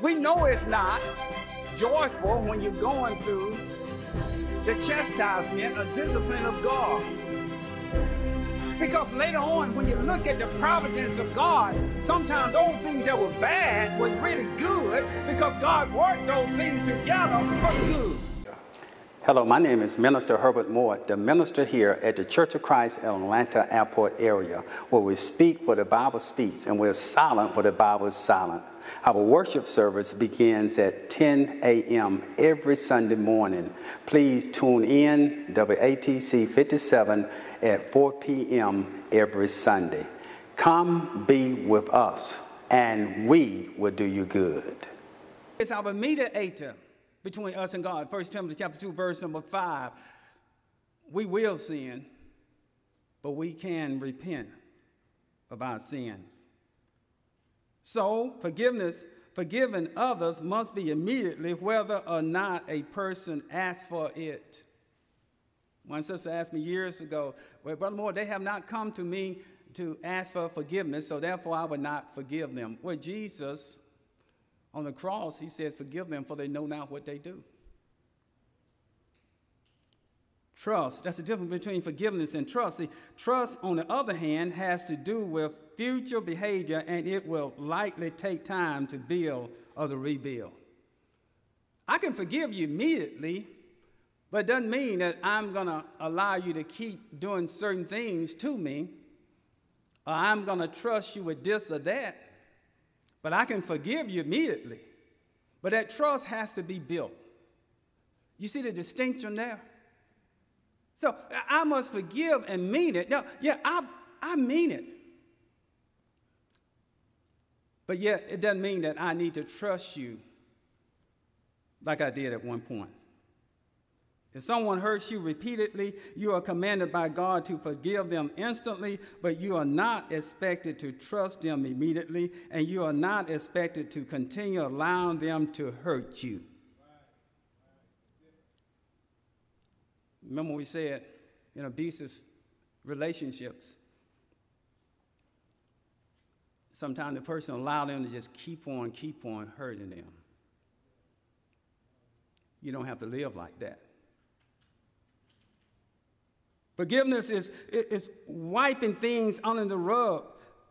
We know it's not joyful when you're going through the chastisement or discipline of God. Because later on, when you look at the providence of God, sometimes those things that were bad were really good because God worked those things together for good. Hello, my name is Minister Herbert Moore, the minister here at the Church of Christ in Atlanta Airport area, where we speak what the Bible speaks and we're silent where the Bible is silent. Our worship service begins at 10 a.m. every Sunday morning. Please tune in WATC 57 at 4 p.m. every Sunday. Come be with us, and we will do you good. It's our mediator between us and God. 1 Timothy chapter 2, verse number 5. We will sin, but we can repent of our sins. So, forgiveness, forgiving others must be immediately, whether or not a person asks for it. One sister asked me years ago, Well, Brother Moore, they have not come to me to ask for forgiveness, so therefore I would not forgive them. Well, Jesus on the cross, he says, Forgive them, for they know not what they do. Trust, that's the difference between forgiveness and trust. See, trust, on the other hand, has to do with future behavior, and it will likely take time to build or to rebuild. I can forgive you immediately, but it doesn't mean that I'm going to allow you to keep doing certain things to me, or I'm going to trust you with this or that. But I can forgive you immediately. But that trust has to be built. You see the distinction there? So I must forgive and mean it. No, yeah, I, I mean it. But yet, it doesn't mean that I need to trust you like I did at one point. If someone hurts you repeatedly, you are commanded by God to forgive them instantly, but you are not expected to trust them immediately, and you are not expected to continue allowing them to hurt you. Remember, we said in abusive relationships, sometimes the person allow them to just keep on, keep on hurting them. You don't have to live like that. Forgiveness is, is wiping things under the rug.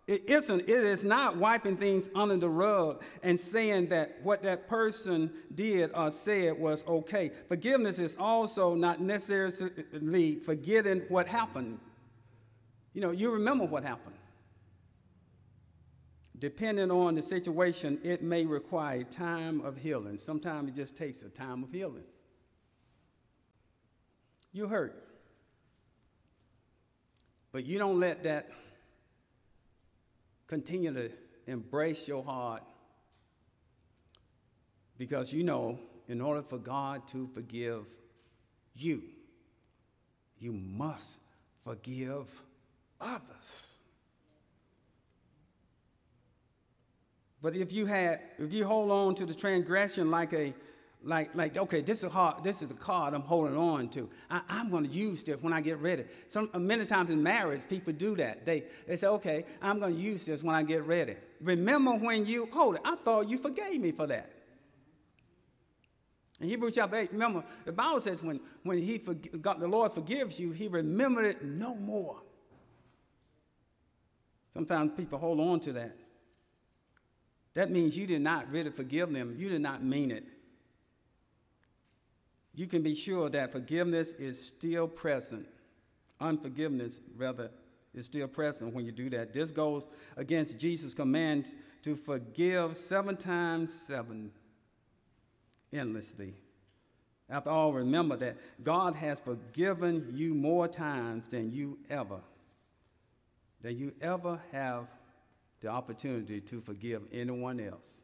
It isn't, it is not wiping things under the rug and saying that what that person did or said was okay. Forgiveness is also not necessarily forgetting what happened. You know, you remember what happened. Depending on the situation, it may require time of healing. Sometimes it just takes a time of healing. You hurt. But you don't let that continue to embrace your heart because you know, in order for God to forgive you, you must forgive others. But if you had, if you hold on to the transgression like a like, like okay, this is hard, this is the card I'm holding on to. I, am going to use this when I get ready. Some many times in marriage, people do that. They they say, okay, I'm going to use this when I get ready. Remember when you hold it? I thought you forgave me for that. In Hebrews chapter 8, remember, the Bible says when, when he God, the Lord forgives you, he remembered it no more. Sometimes people hold on to that. That means you did not really forgive them. You did not mean it you can be sure that forgiveness is still present. Unforgiveness, rather, is still present when you do that. This goes against Jesus' command to forgive seven times seven endlessly. After all, remember that God has forgiven you more times than you ever, than you ever have the opportunity to forgive anyone else.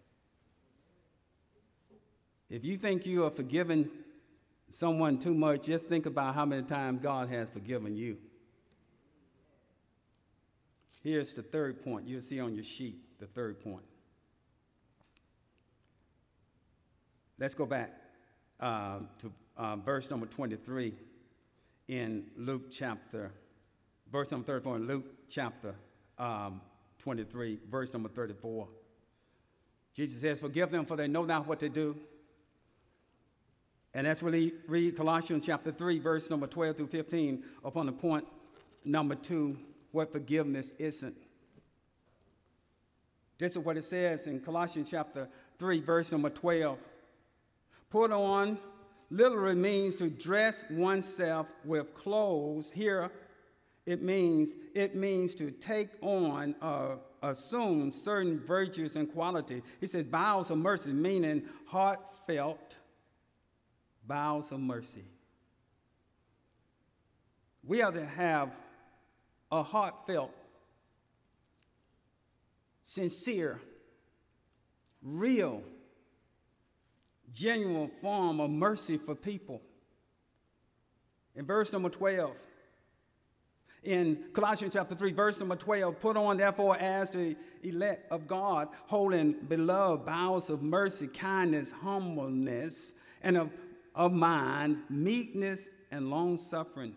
If you think you are forgiven someone too much, just think about how many times God has forgiven you. Here's the third point. You'll see on your sheet the third point. Let's go back uh, to uh, verse number 23 in Luke chapter, verse number 34 in Luke chapter um, 23, verse number 34. Jesus says, Forgive them, for they know not what to do. And that's really read Colossians chapter 3, verse number 12 through 15, upon the point number two, what forgiveness isn't. This is what it says in Colossians chapter 3, verse number 12. Put on literally means to dress oneself with clothes. Here it means it means to take on uh, assume certain virtues and qualities. He says bowels of mercy, meaning heartfelt bowels of mercy. We are to have a heartfelt, sincere, real, genuine form of mercy for people. In verse number 12, in Colossians chapter 3, verse number 12, put on therefore as the elect of God, holding beloved bowels of mercy, kindness, humbleness, and of, of mind, meekness, and long suffering,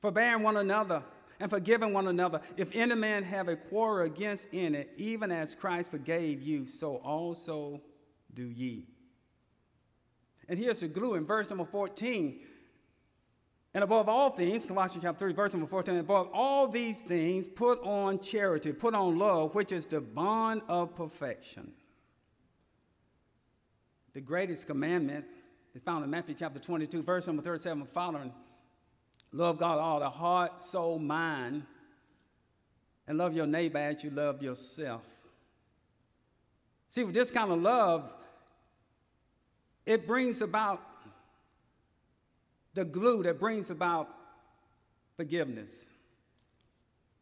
forbearing one another and forgiving one another. If any man have a quarrel against any, even as Christ forgave you, so also do ye. And here's the glue in verse number 14. And above all things, Colossians chapter 3, verse number 14, above all these things, put on charity, put on love, which is the bond of perfection. The greatest commandment is found in Matthew chapter 22, verse number 37 following. Love God all the heart, soul, mind, and love your neighbor as you love yourself. See, with this kind of love, it brings about the glue that brings about forgiveness.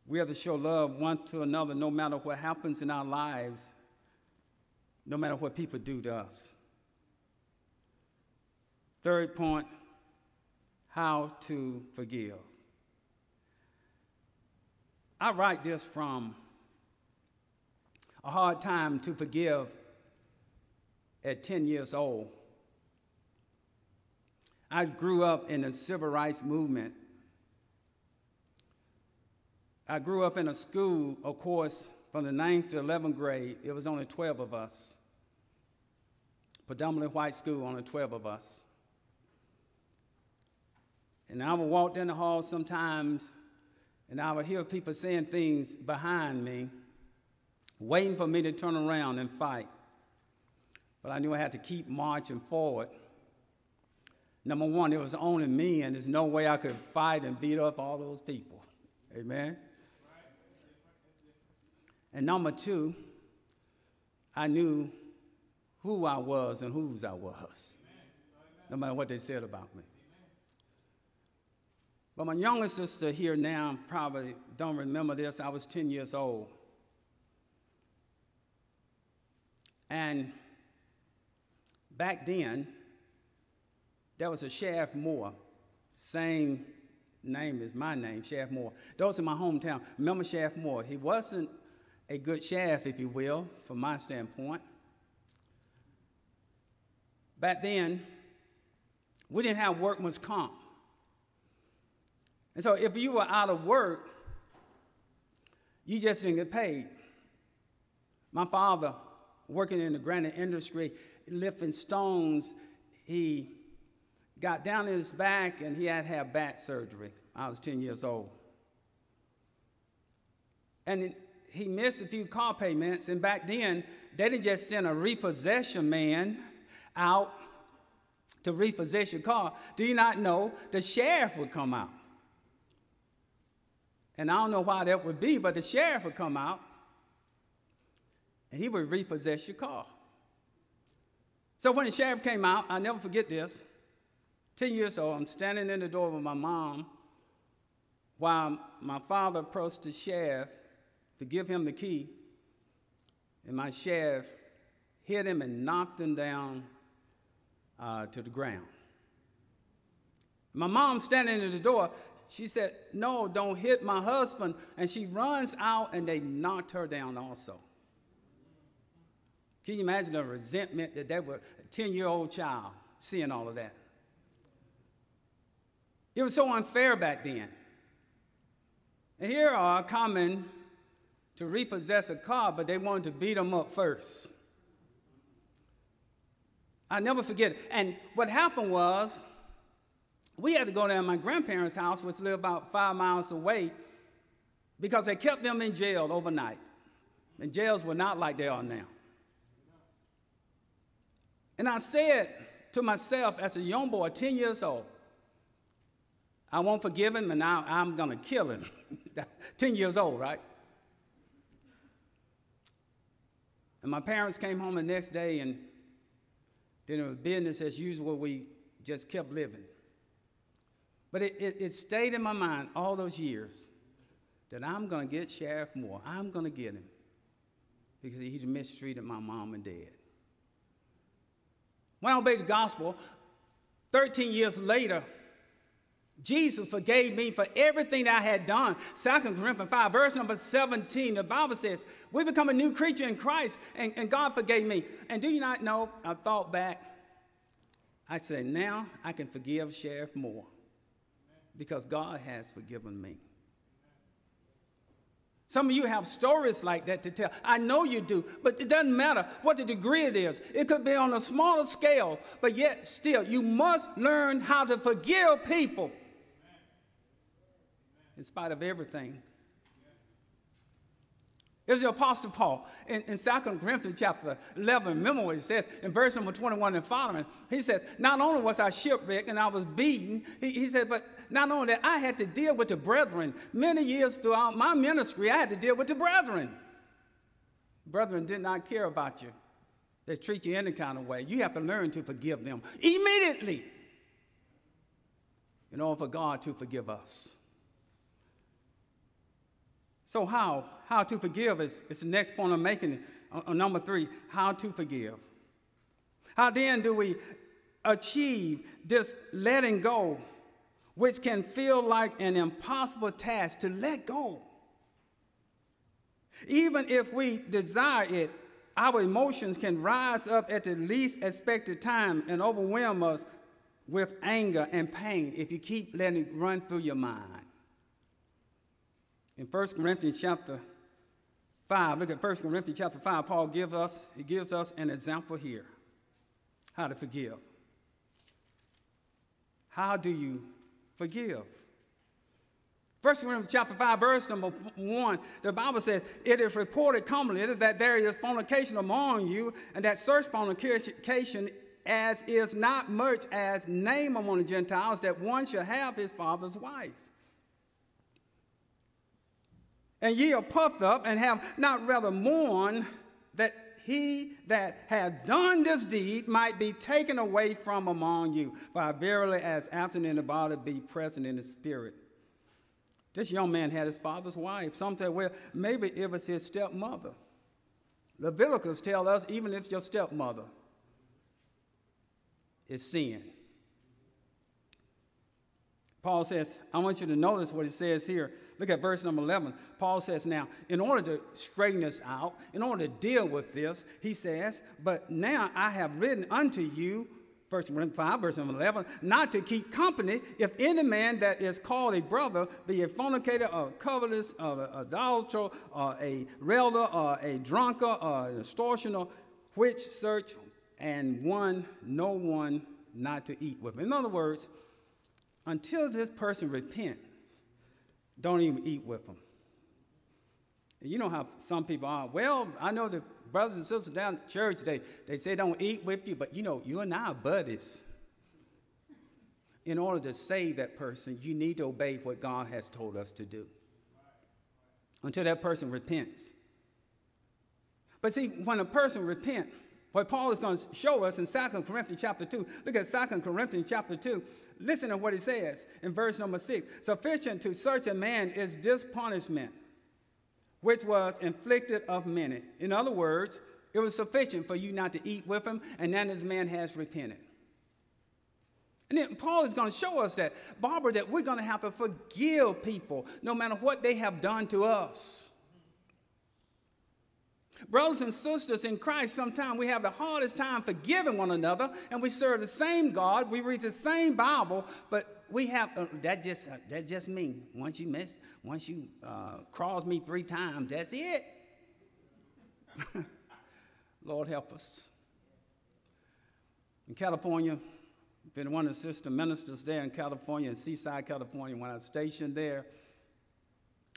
We have to show love one to another no matter what happens in our lives, no matter what people do to us. Third point how to forgive. I write this from a hard time to forgive at 10 years old. I grew up in the civil rights movement. I grew up in a school, of course, from the 9th to 11th grade. It was only 12 of us. Predominantly white school, only 12 of us. And I would walk down the hall sometimes, and I would hear people saying things behind me, waiting for me to turn around and fight. But I knew I had to keep marching forward. Number one, it was only me, and there's no way I could fight and beat up all those people. Amen? And number two, I knew who I was and whose I was, no matter what they said about me. But my younger sister here now probably don't remember this. I was 10 years old. And back then, there was a Sheriff Moore, same name as my name, Sheriff Moore. Those in my hometown. Remember Sheriff Moore? He wasn't a good sheriff, if you will, from my standpoint. Back then, we didn't have workman's comp. And so if you were out of work, you just didn't get paid. My father, working in the granite industry, lifting stones, he got down in his back and he had to have back surgery. I was 10 years old. And he missed a few car payments, and back then, they didn't just send a repossession man out to repossess your car. Do you not know the sheriff would come out? And I don't know why that would be, but the sheriff would come out and he would repossess your car. So when the sheriff came out, i never forget this. 10 years old, I'm standing in the door with my mom while my father approached the sheriff to give him the key. And my sheriff hit him and knocked him down uh, to the ground. My mom standing in the door, she said, No, don't hit my husband. And she runs out and they knocked her down also. Can you imagine the resentment that they were, a 10 year old child, seeing all of that? It was so unfair back then. And here are coming to repossess a car, but they wanted to beat them up first. I never forget. And what happened was, we had to go down to my grandparents' house, which lived about five miles away, because they kept them in jail overnight. And jails were not like they are now. And I said to myself as a young boy, 10 years old, I won't forgive him and now I'm going to kill him. 10 years old, right? And my parents came home the next day and then it was business as usual. We just kept living. But it, it, it stayed in my mind all those years that I'm going to get Sheriff Moore. I'm going to get him because he's mistreated my mom and dad. When I obeyed the gospel, 13 years later, Jesus forgave me for everything that I had done. 2 Corinthians 5, verse number 17, the Bible says, We become a new creature in Christ, and, and God forgave me. And do you not know? I thought back. I said, Now I can forgive Sheriff Moore because God has forgiven me. Some of you have stories like that to tell. I know you do, but it doesn't matter what the degree it is. It could be on a smaller scale, but yet still, you must learn how to forgive people in spite of everything. Was the Apostle Paul in, in 2 Corinthians chapter 11. Remember what he says in verse number 21 and following. He says, Not only was I shipwrecked and I was beaten, he, he said, but not only that, I had to deal with the brethren. Many years throughout my ministry, I had to deal with the brethren. Brethren did not care about you, they treat you any kind of way. You have to learn to forgive them immediately in order for God to forgive us. So, how? How to forgive is, is the next point I'm making. On, on number three, how to forgive. How then do we achieve this letting go, which can feel like an impossible task to let go? Even if we desire it, our emotions can rise up at the least expected time and overwhelm us with anger and pain if you keep letting it run through your mind. In 1 Corinthians chapter 5, look at 1 Corinthians chapter 5, Paul gives us, he gives us an example here. How to forgive. How do you forgive? 1 Corinthians chapter 5, verse number 1, the Bible says, It is reported commonly that there is fornication among you, and that such fornication as is not much as name among the Gentiles, that one shall have his father's wife. And ye are puffed up and have not rather mourned that he that had done this deed might be taken away from among you. For I verily, as absent in the body, be present in the spirit. This young man had his father's wife. Some say, well, maybe it was his stepmother. Leviticus tell us even if your stepmother, is sin. Paul says, I want you to notice what he says here. Look at verse number 11. Paul says, Now, in order to straighten this out, in order to deal with this, he says, But now I have written unto you, verse 5, verse number 11, not to keep company if any man that is called a brother be a fornicator or covetous or an adulterer or a railer or a drunkard or an extortioner, which search and one, no one not to eat with. In other words, until this person repents, don't even eat with them. You know how some people are. Well, I know the brothers and sisters down at church, they, they say don't eat with you, but you know, you and I are buddies. In order to save that person, you need to obey what God has told us to do until that person repents. But see, when a person repents, what Paul is going to show us in 2 Corinthians chapter 2, look at 2 Corinthians chapter 2. Listen to what he says in verse number 6. Sufficient to search a man is this punishment, which was inflicted of many. In other words, it was sufficient for you not to eat with him, and then this man has repented. And then Paul is going to show us that, Barbara, that we're going to have to forgive people no matter what they have done to us. Brothers and sisters in Christ, sometimes we have the hardest time forgiving one another, and we serve the same God, we read the same Bible, but we have uh, that just uh, that just me. Once you miss, once you uh, cross me three times, that's it. Lord help us. in California. Been one of the sister ministers there in California, in Seaside, California, when I was stationed there.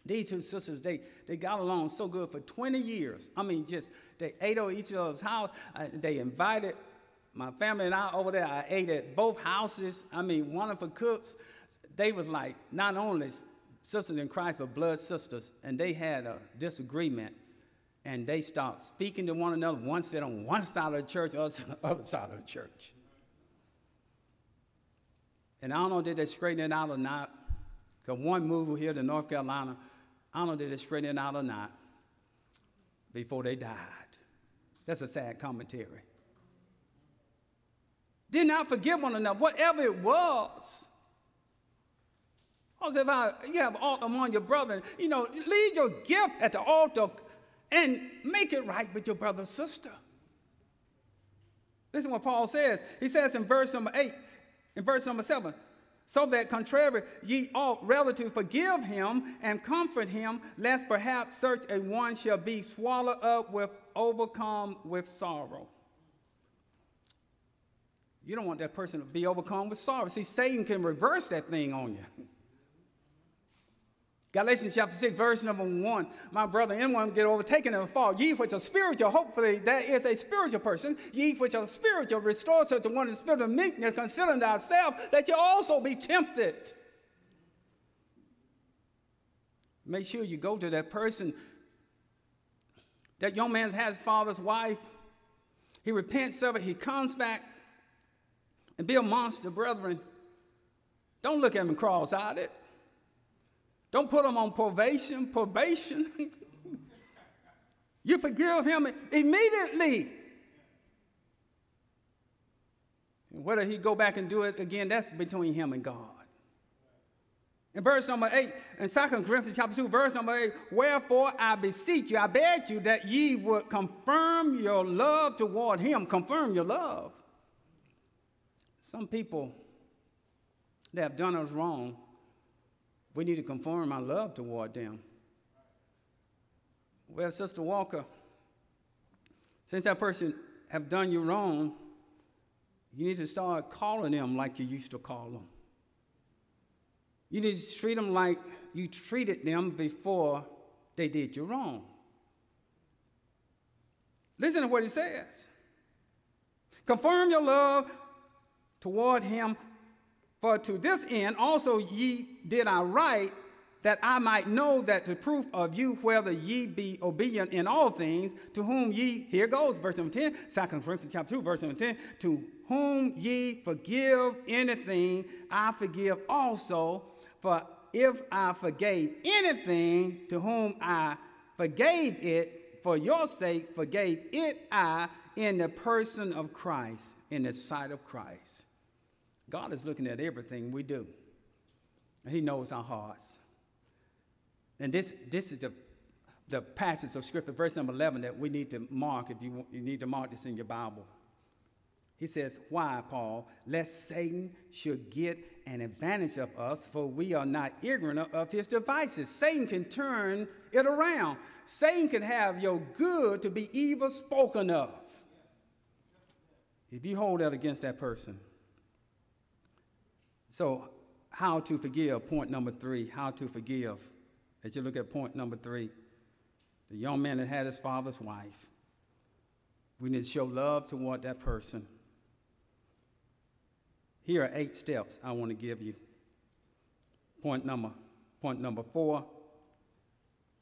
These two sisters, they, they got along so good for 20 years. I mean, just they ate over each other's house. Uh, they invited my family and I over there. I ate at both houses. I mean, wonderful cooks. They was like not only sisters in Christ, but blood sisters. And they had a disagreement. And they stopped speaking to one another. One said on one side of the church, other other side of the church. And I don't know did they straighten it out or not. Because one moved here to North Carolina I don't know did they straighten it out or not before they died. That's a sad commentary. Did not forgive one another, whatever it was. Also, if I, you have altar among your brother, you know, leave your gift at the altar and make it right with your brother sister. Listen what Paul says. He says in verse number 8, in verse number 7, so that contrary ye ought rather to forgive him and comfort him, lest perhaps such a one shall be swallowed up with overcome with sorrow. You don't want that person to be overcome with sorrow. See, Satan can reverse that thing on you. Galatians chapter 6, verse number 1. My brother, anyone get overtaken and fall. Ye which are spiritual, hopefully that is a spiritual person. Ye which are spiritual, restore such a one in spirit of meekness, considering thyself, that you also be tempted. Make sure you go to that person. That young man has his father's wife. He repents of it. He comes back and be a monster, brethren. Don't look at him cross-eyed. Don't put him on probation, probation. you forgive him immediately. And whether he go back and do it again, that's between him and God. In verse number 8, in 2 Corinthians chapter 2, verse number 8, wherefore I beseech you, I beg you that ye would confirm your love toward him. Confirm your love. Some people that have done us wrong we need to conform our love toward them. Well, Sister Walker, since that person have done you wrong, you need to start calling them like you used to call them. You need to treat them like you treated them before they did you wrong. Listen to what he says. Confirm your love toward him for to this end also ye did I write, that I might know that the proof of you whether ye be obedient in all things, to whom ye, here goes, verse number 10, 2 Corinthians chapter 2, verse number 10, to whom ye forgive anything, I forgive also. For if I forgave anything to whom I forgave it, for your sake forgave it I in the person of Christ, in the sight of Christ. God is looking at everything we do. And he knows our hearts. And this, this is the, the passage of Scripture, verse number 11, that we need to mark if you, you need to mark this in your Bible. He says, Why, Paul? Lest Satan should get an advantage of us, for we are not ignorant of his devices. Satan can turn it around. Satan can have your good to be evil spoken of. If you hold that against that person, so, how to forgive, point number three, how to forgive. As you look at point number three, the young man that had his father's wife, we need to show love toward that person. Here are eight steps I want to give you. Point number, point number four,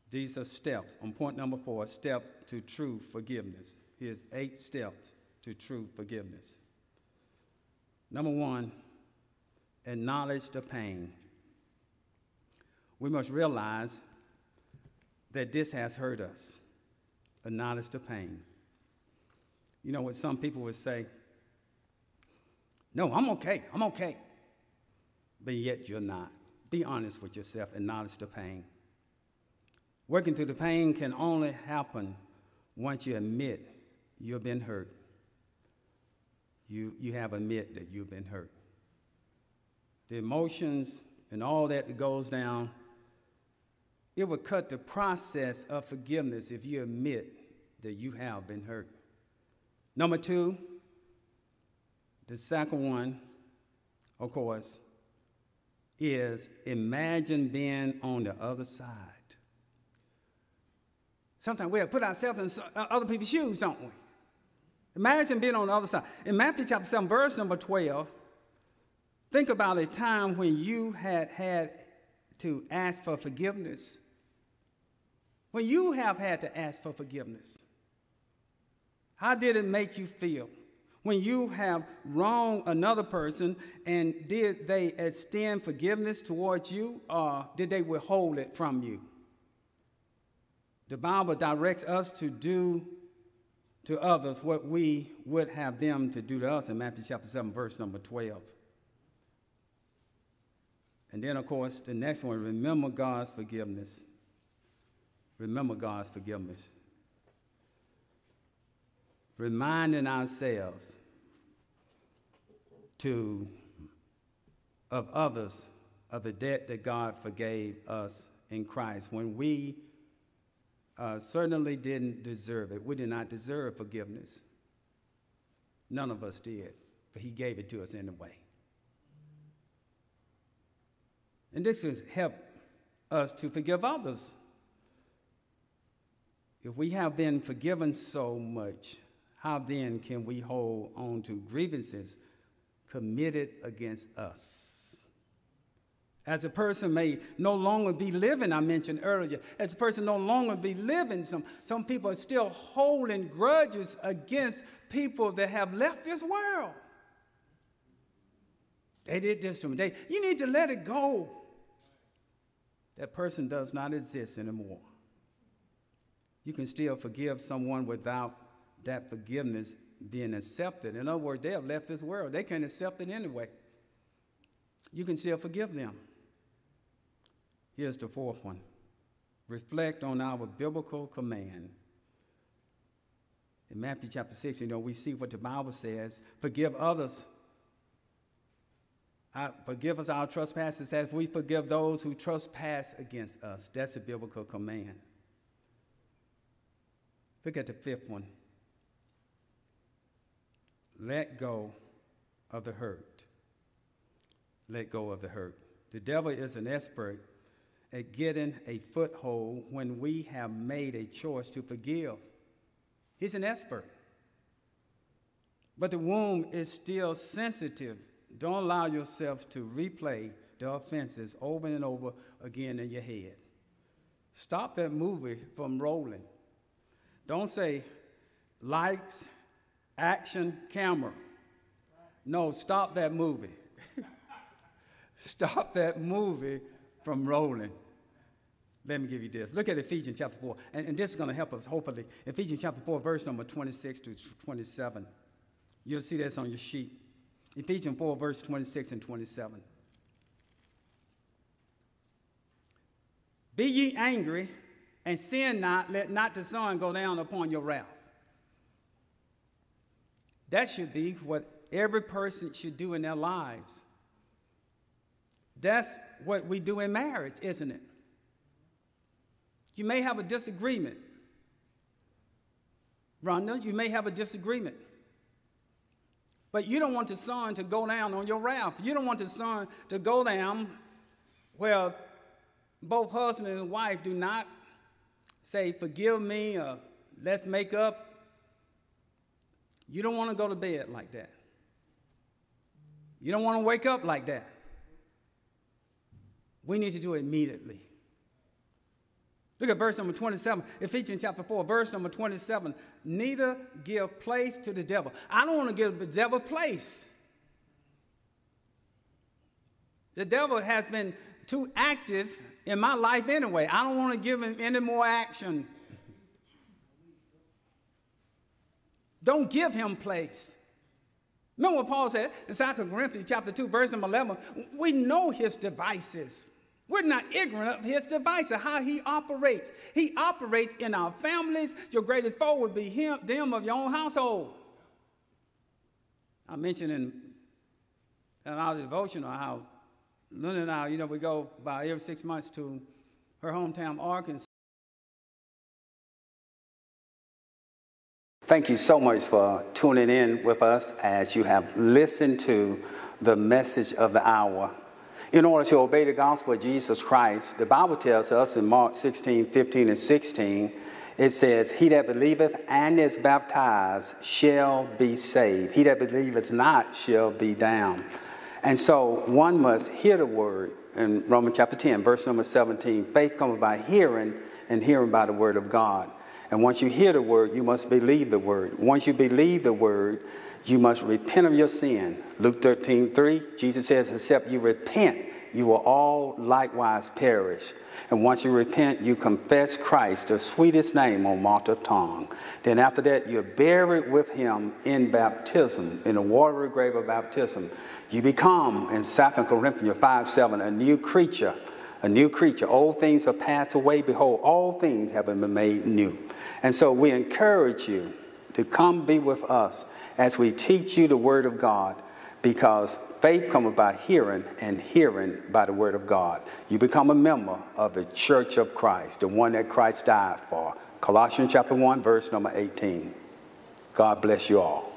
these are steps. On point number four, step to true forgiveness. Here's eight steps to true forgiveness. Number one, acknowledge the pain. We must realize that this has hurt us. Acknowledge the pain. You know what some people would say? No, I'm okay. I'm okay. But yet you're not. Be honest with yourself. Acknowledge the pain. Working through the pain can only happen once you admit you've been hurt. You, you have admit that you've been hurt the emotions, and all that goes down, it will cut the process of forgiveness if you admit that you have been hurt. Number two, The second one, of course, is imagine being on the other side. Sometimes we have put ourselves in uh, other people's shoes, don't we? Imagine being on the other side. In Matthew chapter 7, verse number 12, think about a time when you had had to ask for forgiveness. When you have had to ask for forgiveness, how did it make you feel? When you have wronged another person and did they extend forgiveness towards you or did they withhold it from you? The Bible directs us to do to others what we would have them to do to us in Matthew chapter 7, verse number 12. And then, of course, the next one remember God's forgiveness. Remember God's forgiveness. Reminding ourselves to, of others of the debt that God forgave us in Christ when we uh, certainly didn't deserve it. We did not deserve forgiveness. None of us did, but He gave it to us anyway. And this will help us to forgive others. If we have been forgiven so much, how then can we hold on to grievances committed against us? As a person may no longer be living, I mentioned earlier, as a person no longer be living, some, some people are still holding grudges against people that have left this world. They did this to me. They, you need to let it go. That person does not exist anymore. You can still forgive someone without that forgiveness being accepted. In other words, they have left this world. They can't accept it anyway. You can still forgive them. Here's the fourth one reflect on our biblical command. In Matthew chapter 6, you know, we see what the Bible says forgive others. Uh, forgive us our trespasses as we forgive those who trespass against us. That's a biblical command. Look at the fifth one. Let go of the hurt. Let go of the hurt. The devil is an expert at getting a foothold when we have made a choice to forgive. He's an expert. But the womb is still sensitive. Don't allow yourself to replay the offenses over and over again in your head. Stop that movie from rolling. Don't say lights, action, camera. No, stop that movie. stop that movie from rolling. Let me give you this. Look at Ephesians chapter 4. And, and this is going to help us, hopefully. Ephesians chapter 4, verse number 26 to 27. You'll see this on your sheet. Ephesians 4, verse 26 and 27. Be ye angry and sin not, let not the sun go down upon your wrath. That should be what every person should do in their lives. That's what we do in marriage, isn't it? You may have a disagreement. Rhonda, you may have a disagreement. But you don't want the sun to go down on your wrath. You don't want the sun to go down where both husband and wife do not say, Forgive me, or let's make up. You don't want to go to bed like that. You don't want to wake up like that. We need to do it immediately. Look at verse number 27, Ephesians chapter 4, verse number 27. Neither give place to the devil. I don't want to give the devil place. The devil has been too active in my life anyway. I don't want to give him any more action. Don't give him place. Remember what Paul said in 2 Corinthians chapter 2, verse number 11? We know his devices. We're not ignorant of his device devices, how he operates. He operates in our families. Your greatest foe would be him, them of your own household. I mentioned in, in our devotional how Linda and I, you know, we go about every six months to her hometown, Arkansas. Thank you so much for tuning in with us as you have listened to the message of the hour. In order to obey the gospel of Jesus Christ, the Bible tells us in Mark 16, 15, and 16, it says, He that believeth and is baptized shall be saved. He that believeth not shall be damned. And so one must hear the word in Romans chapter 10, verse number 17. Faith comes by hearing, and hearing by the word of God. And once you hear the word, you must believe the word. Once you believe the word, you must repent of your sin. Luke 13, 3, Jesus says, Except you repent, you will all likewise perish. And once you repent, you confess Christ, the sweetest name on mortal tongue. Then after that, you're buried with him in baptism, in the watery grave of baptism. You become, in 2 Corinthians 5 7, a new creature. A new creature. Old things have passed away. Behold, all things have been made new. And so we encourage you to come be with us as we teach you the Word of God because faith comes by hearing and hearing by the Word of God. You become a member of the Church of Christ, the one that Christ died for. Colossians chapter 1, verse number 18. God bless you all.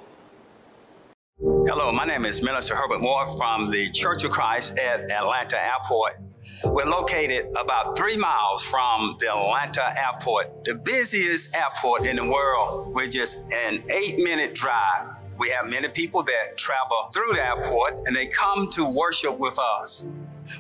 Hello, my name is Minister Herbert Moore from the Church of Christ at Atlanta Airport. We're located about three miles from the Atlanta airport, the busiest airport in the world. We're just an eight minute drive. We have many people that travel through the airport and they come to worship with us.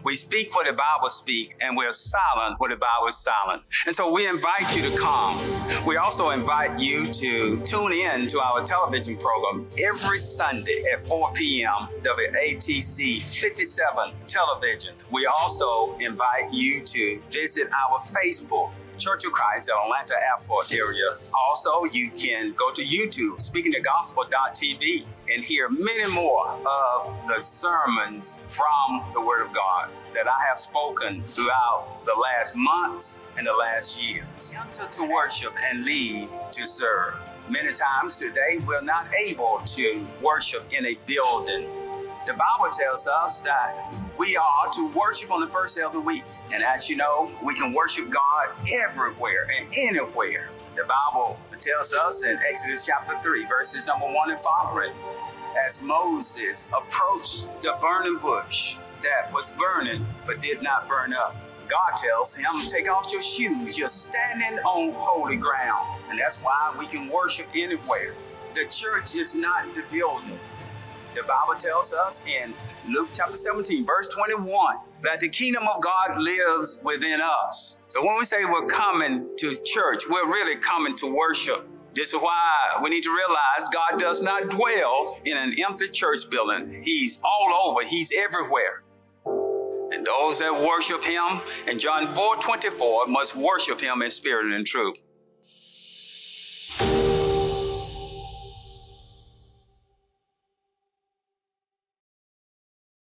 We speak what the Bible speaks, and we're silent what the Bible is silent. And so we invite you to come. We also invite you to tune in to our television program every Sunday at 4 p.m. WATC 57 television. We also invite you to visit our Facebook Church of Christ at Atlanta Airport area. Also, you can go to YouTube, speakingthegospel.tv, and hear many more of the sermons from the Word of God that I have spoken throughout the last months and the last years. Enter to worship and leave to serve. Many times today, we're not able to worship in a building the Bible tells us that we are to worship on the first day of the week. And as you know, we can worship God everywhere and anywhere. The Bible tells us in Exodus chapter 3, verses number 1 and following, as Moses approached the burning bush that was burning but did not burn up. God tells him, Take off your shoes. You're standing on holy ground. And that's why we can worship anywhere. The church is not the building. The Bible tells us in Luke chapter 17, verse 21, that the kingdom of God lives within us. So when we say we're coming to church, we're really coming to worship. This is why we need to realize God does not dwell in an empty church building. He's all over, He's everywhere. And those that worship Him in John 4 24 must worship Him in spirit and in truth.